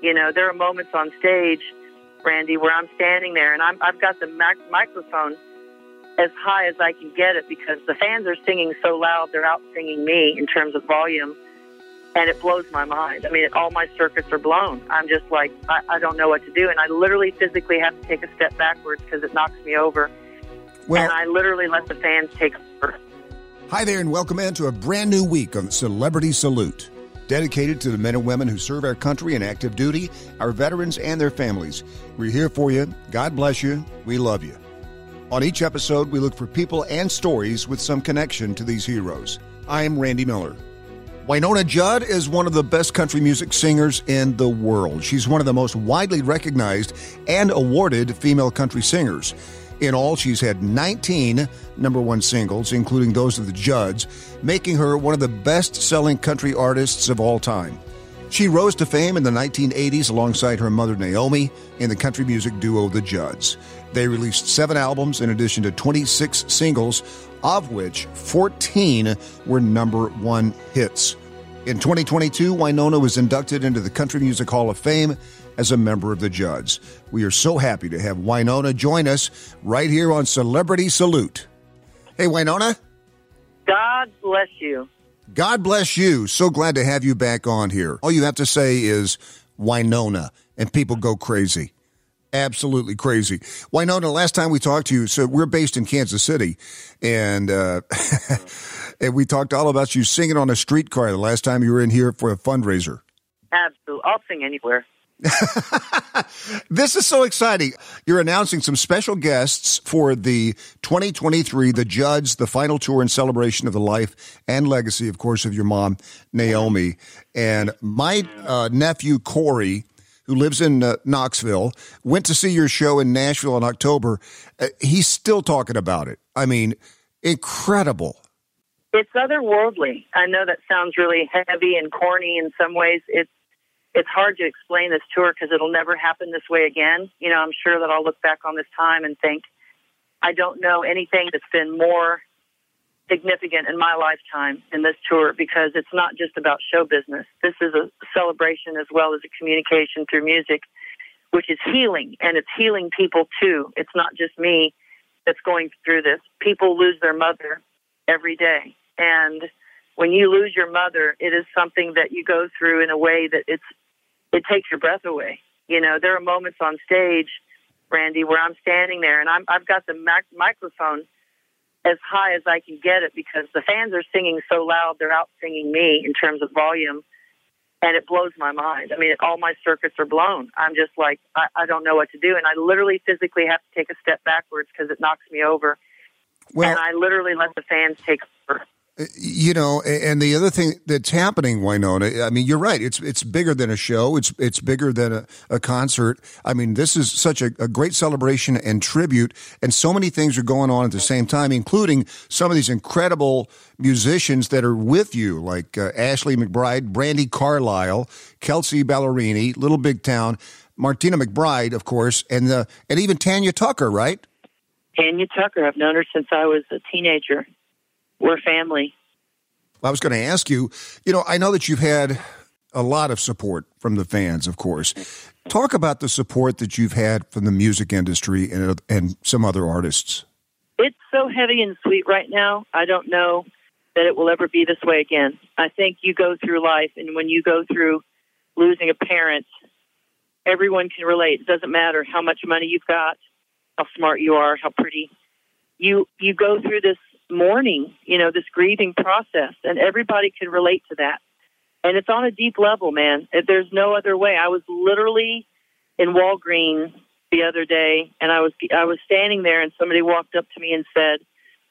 You know, there are moments on stage, Randy, where I'm standing there and I'm, I've got the mac- microphone as high as I can get it because the fans are singing so loud, they're out singing me in terms of volume. And it blows my mind. I mean, all my circuits are blown. I'm just like, I, I don't know what to do. And I literally physically have to take a step backwards because it knocks me over. Well, and I literally let the fans take over. Hi there, and welcome into a brand new week of Celebrity Salute. Dedicated to the men and women who serve our country in active duty, our veterans, and their families. We're here for you. God bless you. We love you. On each episode, we look for people and stories with some connection to these heroes. I am Randy Miller. Wynonna Judd is one of the best country music singers in the world. She's one of the most widely recognized and awarded female country singers. In all, she's had 19 number one singles, including those of the Judds, making her one of the best selling country artists of all time. She rose to fame in the 1980s alongside her mother Naomi in the country music duo The Judds. They released seven albums in addition to 26 singles, of which 14 were number one hits. In 2022, Wynonna was inducted into the Country Music Hall of Fame as a member of the Judds. We are so happy to have Wynonna join us right here on Celebrity Salute. Hey, Wynonna. God bless you. God bless you. So glad to have you back on here. All you have to say is Wynonna, and people go crazy. Absolutely crazy. Wynonna, last time we talked to you, so we're based in Kansas City, and uh, and we talked all about you singing on a streetcar the last time you were in here for a fundraiser. Absolutely. I'll sing anywhere. this is so exciting. You're announcing some special guests for the 2023 The Judds, the final tour in celebration of the life and legacy, of course, of your mom, Naomi. And my uh, nephew, Corey, who lives in uh, Knoxville, went to see your show in Nashville in October. Uh, he's still talking about it. I mean, incredible. It's otherworldly. I know that sounds really heavy and corny in some ways. It's it's hard to explain this tour because it'll never happen this way again. You know, I'm sure that I'll look back on this time and think, I don't know anything that's been more significant in my lifetime in this tour because it's not just about show business. This is a celebration as well as a communication through music, which is healing, and it's healing people too. It's not just me that's going through this. People lose their mother every day. And when you lose your mother, it is something that you go through in a way that it's it takes your breath away. You know, there are moments on stage, Randy, where I'm standing there and I'm, I've got the mac- microphone as high as I can get it because the fans are singing so loud, they're out singing me in terms of volume. And it blows my mind. I mean, all my circuits are blown. I'm just like, I, I don't know what to do. And I literally physically have to take a step backwards because it knocks me over. Well, and I literally let the fans take over. You know, and the other thing that's happening, Wynonna, I mean, you're right. It's it's bigger than a show. It's it's bigger than a, a concert. I mean, this is such a, a, great celebration and tribute, and so many things are going on at the same time, including some of these incredible musicians that are with you, like uh, Ashley McBryde, Brandi Carlile, Kelsea Ballerini, Little Big Town, Martina McBride, of course, and the and even Tanya Tucker, right? Tanya Tucker. I've known her since I was a teenager we're family. I was going to ask you, you know, I know that you've had a lot of support from the fans, of course. Talk about the support that you've had from the music industry and and some other artists. It's so heavy and sweet right now. I don't know that it will ever be this way again. I think you go through life, and when you go through losing a parent, everyone can relate. It doesn't matter how much money you've got, how smart you are, how pretty. You you go through this mourning, you know, this grieving process, and everybody can relate to that. And it's on a deep level, man. There's no other way. I was literally in Walgreens the other day, and I was I was standing there, and somebody walked up to me and said,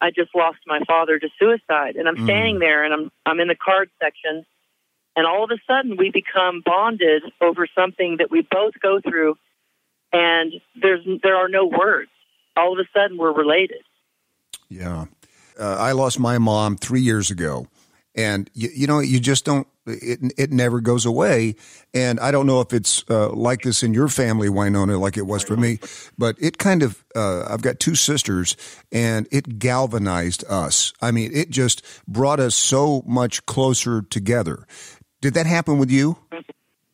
"I just lost my father to suicide." And I'm mm. standing there, and I'm I'm in the card section, and all of a sudden we become bonded over something that we both go through, and there's there are no words. All of a sudden we're related. Yeah, uh, I lost my mom three years ago, and you, you, know you just don't. It it never goes away, and I don't know if it's uh, like this in your family, Wynonna, like it was for me, but it kind of. Uh, I've got two sisters, and it galvanized us. I mean, it just brought us so much closer together. Did that happen with you?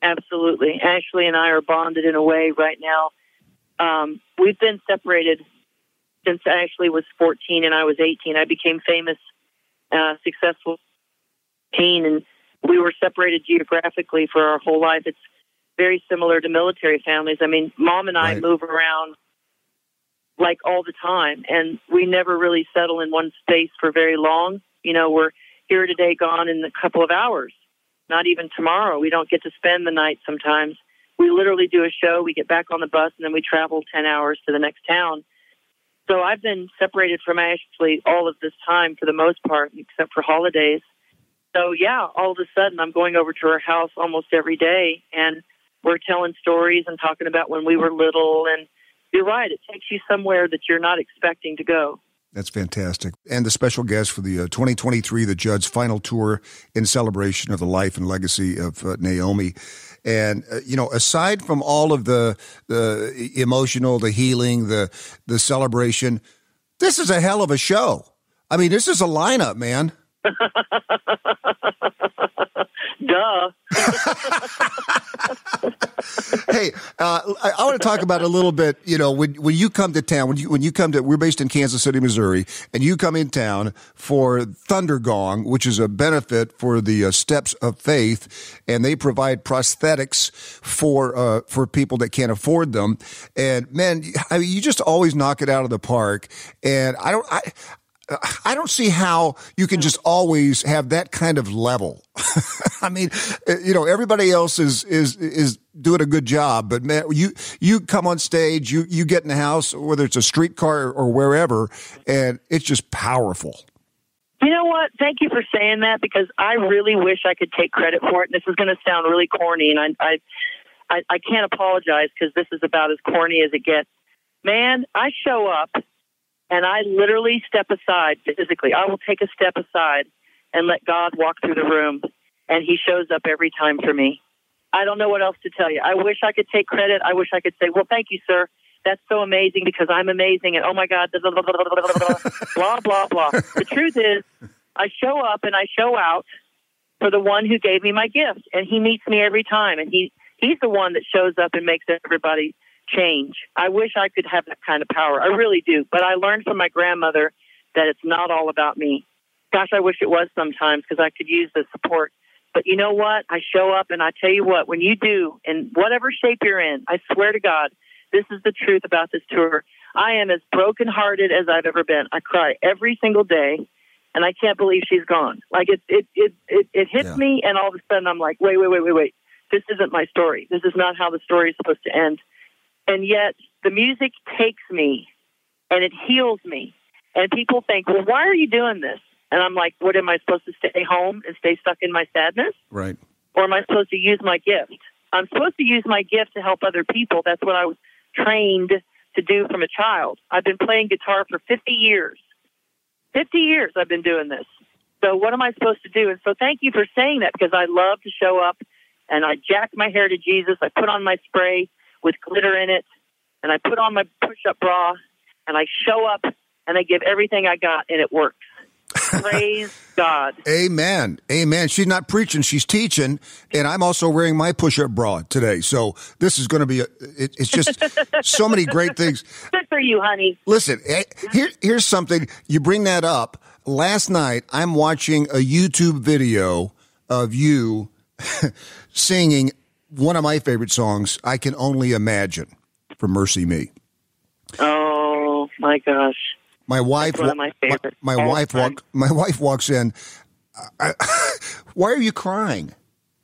Absolutely. Ashley and I are bonded in a way right now. Um, we've been separated since Ashley was 14 and I was 18. I became famous, uh, successful teen, and we were separated geographically for our whole life. It's very similar to military families. I mean, mom and I Right. move around like all the time, and we never really settle in one space for very long. You know, we're here today, gone in a couple of hours. Not even tomorrow. We don't get to spend the night sometimes. We literally do a show, we get back on the bus, and then we travel 10 hours to the next town. So I've been separated from Ashley all of this time for the most part, except for holidays. So yeah, all of a sudden I'm going over to her house almost every day and we're telling stories and talking about when we were little and you're right, it takes you somewhere that you're not expecting to go. That's fantastic. And the special guest for the uh, 2023 The Judd's final tour in celebration of the life and legacy of uh, Naomi. And uh, you know, aside from all of the the emotional, the healing, the the celebration, this is a hell of a show. I mean, this is a lineup, man. Duh. hey, uh, I, I want to talk about a little bit. You know, when when you come to town, when you when you come to, we're based in Kansas City, Missouri, and you come in town for Thunder Gong, which is a benefit for the uh, Steps of Faith, and they provide prosthetics for uh, for people that can't afford them. And man, I mean, you just always knock it out of the park. And I don't, I. I don't see how you can just always have that kind of level. I mean, eh, you know, everybody else is is is doing a good job, but man, you you come on stage, you you get in the house, whether it's a streetcar or wherever, and it's just powerful. You know what? Thank you for saying that because I really wish I could take credit for it. This is going to sound really corny, and I I I, I can't apologize because this is about as corny as it gets. Man, I show up and I literally step aside physically. I will take a step aside and let God walk through the room. And He shows up every time for me. I don't know what else to tell you. I wish I could take credit. I wish I could say, well, thank you, sir. That's so amazing because I'm amazing. And oh my God, blah, blah, blah, blah, blah. The truth is, I show up and I show out for the one who gave me my gift. And He meets me every time. And He, He's the one that shows up and makes everybody change. I wish I could have that kind of power. I really do. But I learned from my grandmother that it's not all about me. Gosh, I wish it was sometimes because I could use the support. But you know what? I show up and I tell you what, when you do, in whatever shape you're in, I swear to God, this is the truth about this tour. I am as brokenhearted as I've ever been. I cry every single day and I can't believe she's gone. Like it it it it, it hits Yeah. me and all of a sudden I'm like, wait, wait, wait, wait, wait. This isn't my story. This is not how the story is supposed to end and yet the music takes me and it heals me. And people think, well, why are you doing this? And I'm like, what am I supposed to stay home and stay stuck in my sadness? Right. Or am I supposed to use my gift? I'm supposed to use my gift to help other people. That's what I was trained to do from a child. I've been playing guitar for 50 years. 50 years I've been doing this. So what am I supposed to do? And so thank you for saying that because I love to show up and I jack my hair to Jesus. I put on my spray with glitter in it and I put on my push-up bra and I show up and I give everything I got and it works. Praise God. Amen. Amen. She's not preaching, she's teaching. And I'm also wearing my push up bra today. So this is going to be, a, it, it's just so many great things. Good for you, honey. Listen, eh, here, here's something. You bring that up. Last night, I'm watching a YouTube video of you singing one of my favorite songs, I Can Only Imagine, from MercyMe. Oh my gosh. My wife, one of my wa- favorites my, wife, walk, my wife walks in. I, why are you crying?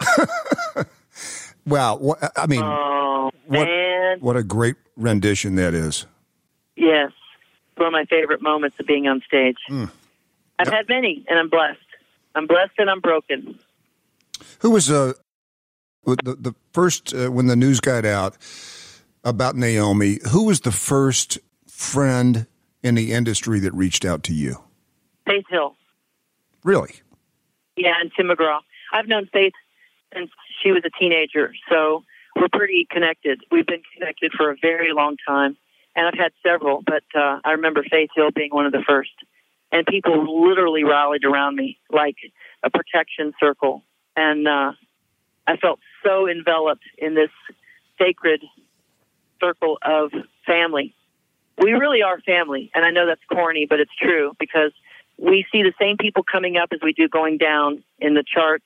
wow, what, I mean, Oh What- what a great rendition that is. Yes. One of my favorite moments of being on stage. Mm. I've had many and I'm blessed. I'm blessed and I'm broken. Who was uh, the the first uh, when the news got out about Naomi? Who was the first friend in the industry that reached out to you? Faith Hill. Really? Yeah, and Tim McGraw. I've known Faith since she was a teenager, so we're pretty connected. We've been connected for a very long time, and I've had several, but uh, I remember Faith Hill being one of the first. And people literally rallied around me like a protection circle. And uh, I felt so enveloped in this sacred circle of family. We really are family, and I know that's corny, but it's true because we see the same people coming up as we do going down in the charts,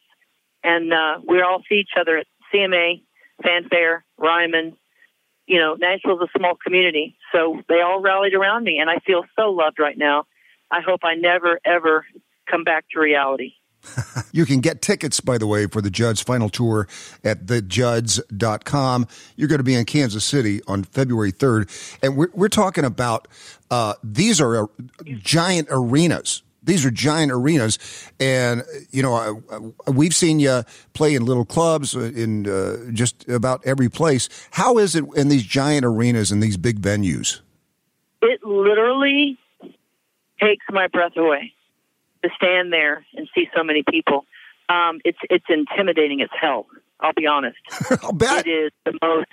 and uh, we all see each other at CMA, Fanfare, Ryman. You know, Nashville's a small community, so they all rallied around me, and I feel so loved right now. I hope I never, ever come back to reality. you can get tickets, by the way, for the Judds final tour at thejudds.com. You're going to be in Kansas City on February 3rd. And we're, we're talking about uh, these are uh, giant arenas. These are giant arenas. And, you know, we've seen you play in little clubs uh, in uh, just about every place. How is it in these giant arenas and these big venues? It literally takes my breath away to stand there and see so many people. Um, it's it's intimidating as hell. I'll be honest. I'll bet it is the most.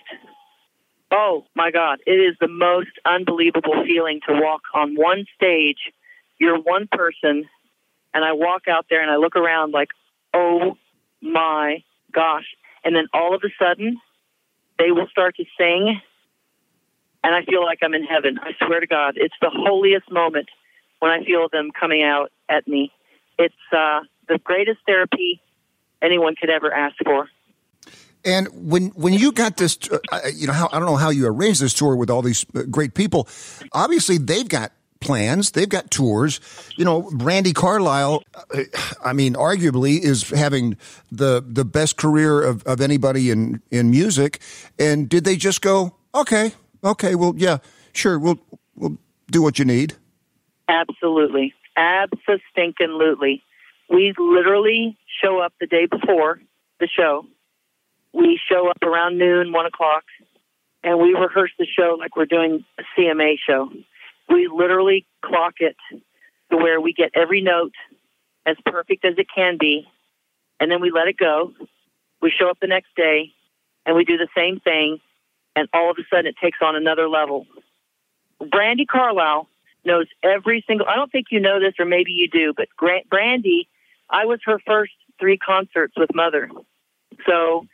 Oh my God! It is the most unbelievable feeling to walk on one stage. You're one person, and I walk out there and I look around like, oh my gosh! And then all of a sudden, they will start to sing, and I feel like I'm in heaven. I swear to God, it's the holiest moment when I feel them coming out at me. It's uh, the greatest therapy anyone could ever ask for. And when when you got this, uh, you know, how, I don't know how you arranged this tour with all these uh, great people. Obviously, they've got plans. They've got tours. You know, Brandi Carlile, uh, I mean, arguably is having the the best career of, of anybody in in music. And did they just go, okay, okay, well, yeah, sure, we'll we'll do what you need. Absolutely. Absolutely. We literally show up the day before the show. We show up around noon, one o'clock, and we rehearse the show like we're doing a CMA show. We literally clock it to where we get every note as perfect as it can be, and then we let it go. We show up the next day, and we do the same thing, and all of a sudden it takes on another level. Brandi Carlile knows every single. I don't think you know this, or maybe you do, but Grant, Brandi, I was her first three concerts with Mother, so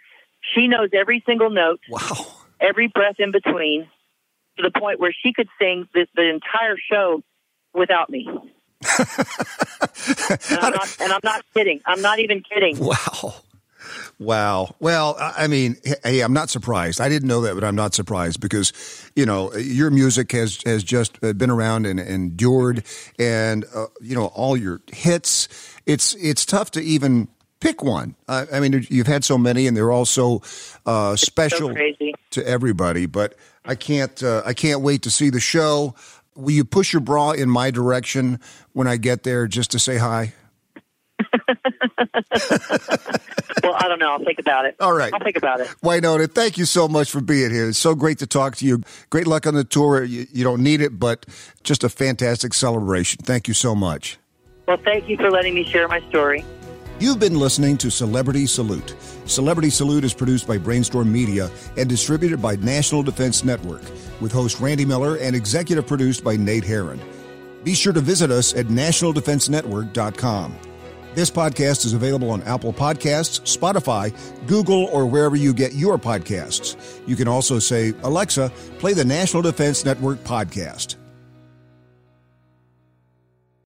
she knows every single note. Wow. Every breath in between, to the point where she could sing the, the entire show without me. and, I'm not, and I'm not kidding. I'm not even kidding. Wow. Wow. Well, I mean, hey, I'm not surprised. I didn't know that, but I'm not surprised because, you know, your music has has just uh, been around and endured, and uh, you know all your hits. It's it's tough to even pick one. Uh, I mean, you've had so many, and they're all so uh, special so to everybody. But I can't uh, I can't wait to see the show. Will you push your bra in my direction when I get there just to say hi? well, I don't know. I'll think about it. All right. I'll think about it. Wynonna, thank you so much for being here. It's so great to talk to you. Great luck on the tour. You, you don't need it, but just a fantastic celebration. Thank you so much. Well, thank you for letting me share my story. You've been listening to Celebrity Salute. Celebrity Salute is produced by Brainstorm Media and distributed by National Defense Network, with host Randy Miller and executive produced by Nate Herron. Be sure to visit us at nationaldefensenetwork.com. This podcast is available on Apple Podcasts, Spotify, Google, or wherever you get your podcasts. You can also say, Alexa, play the National Defense Network podcast.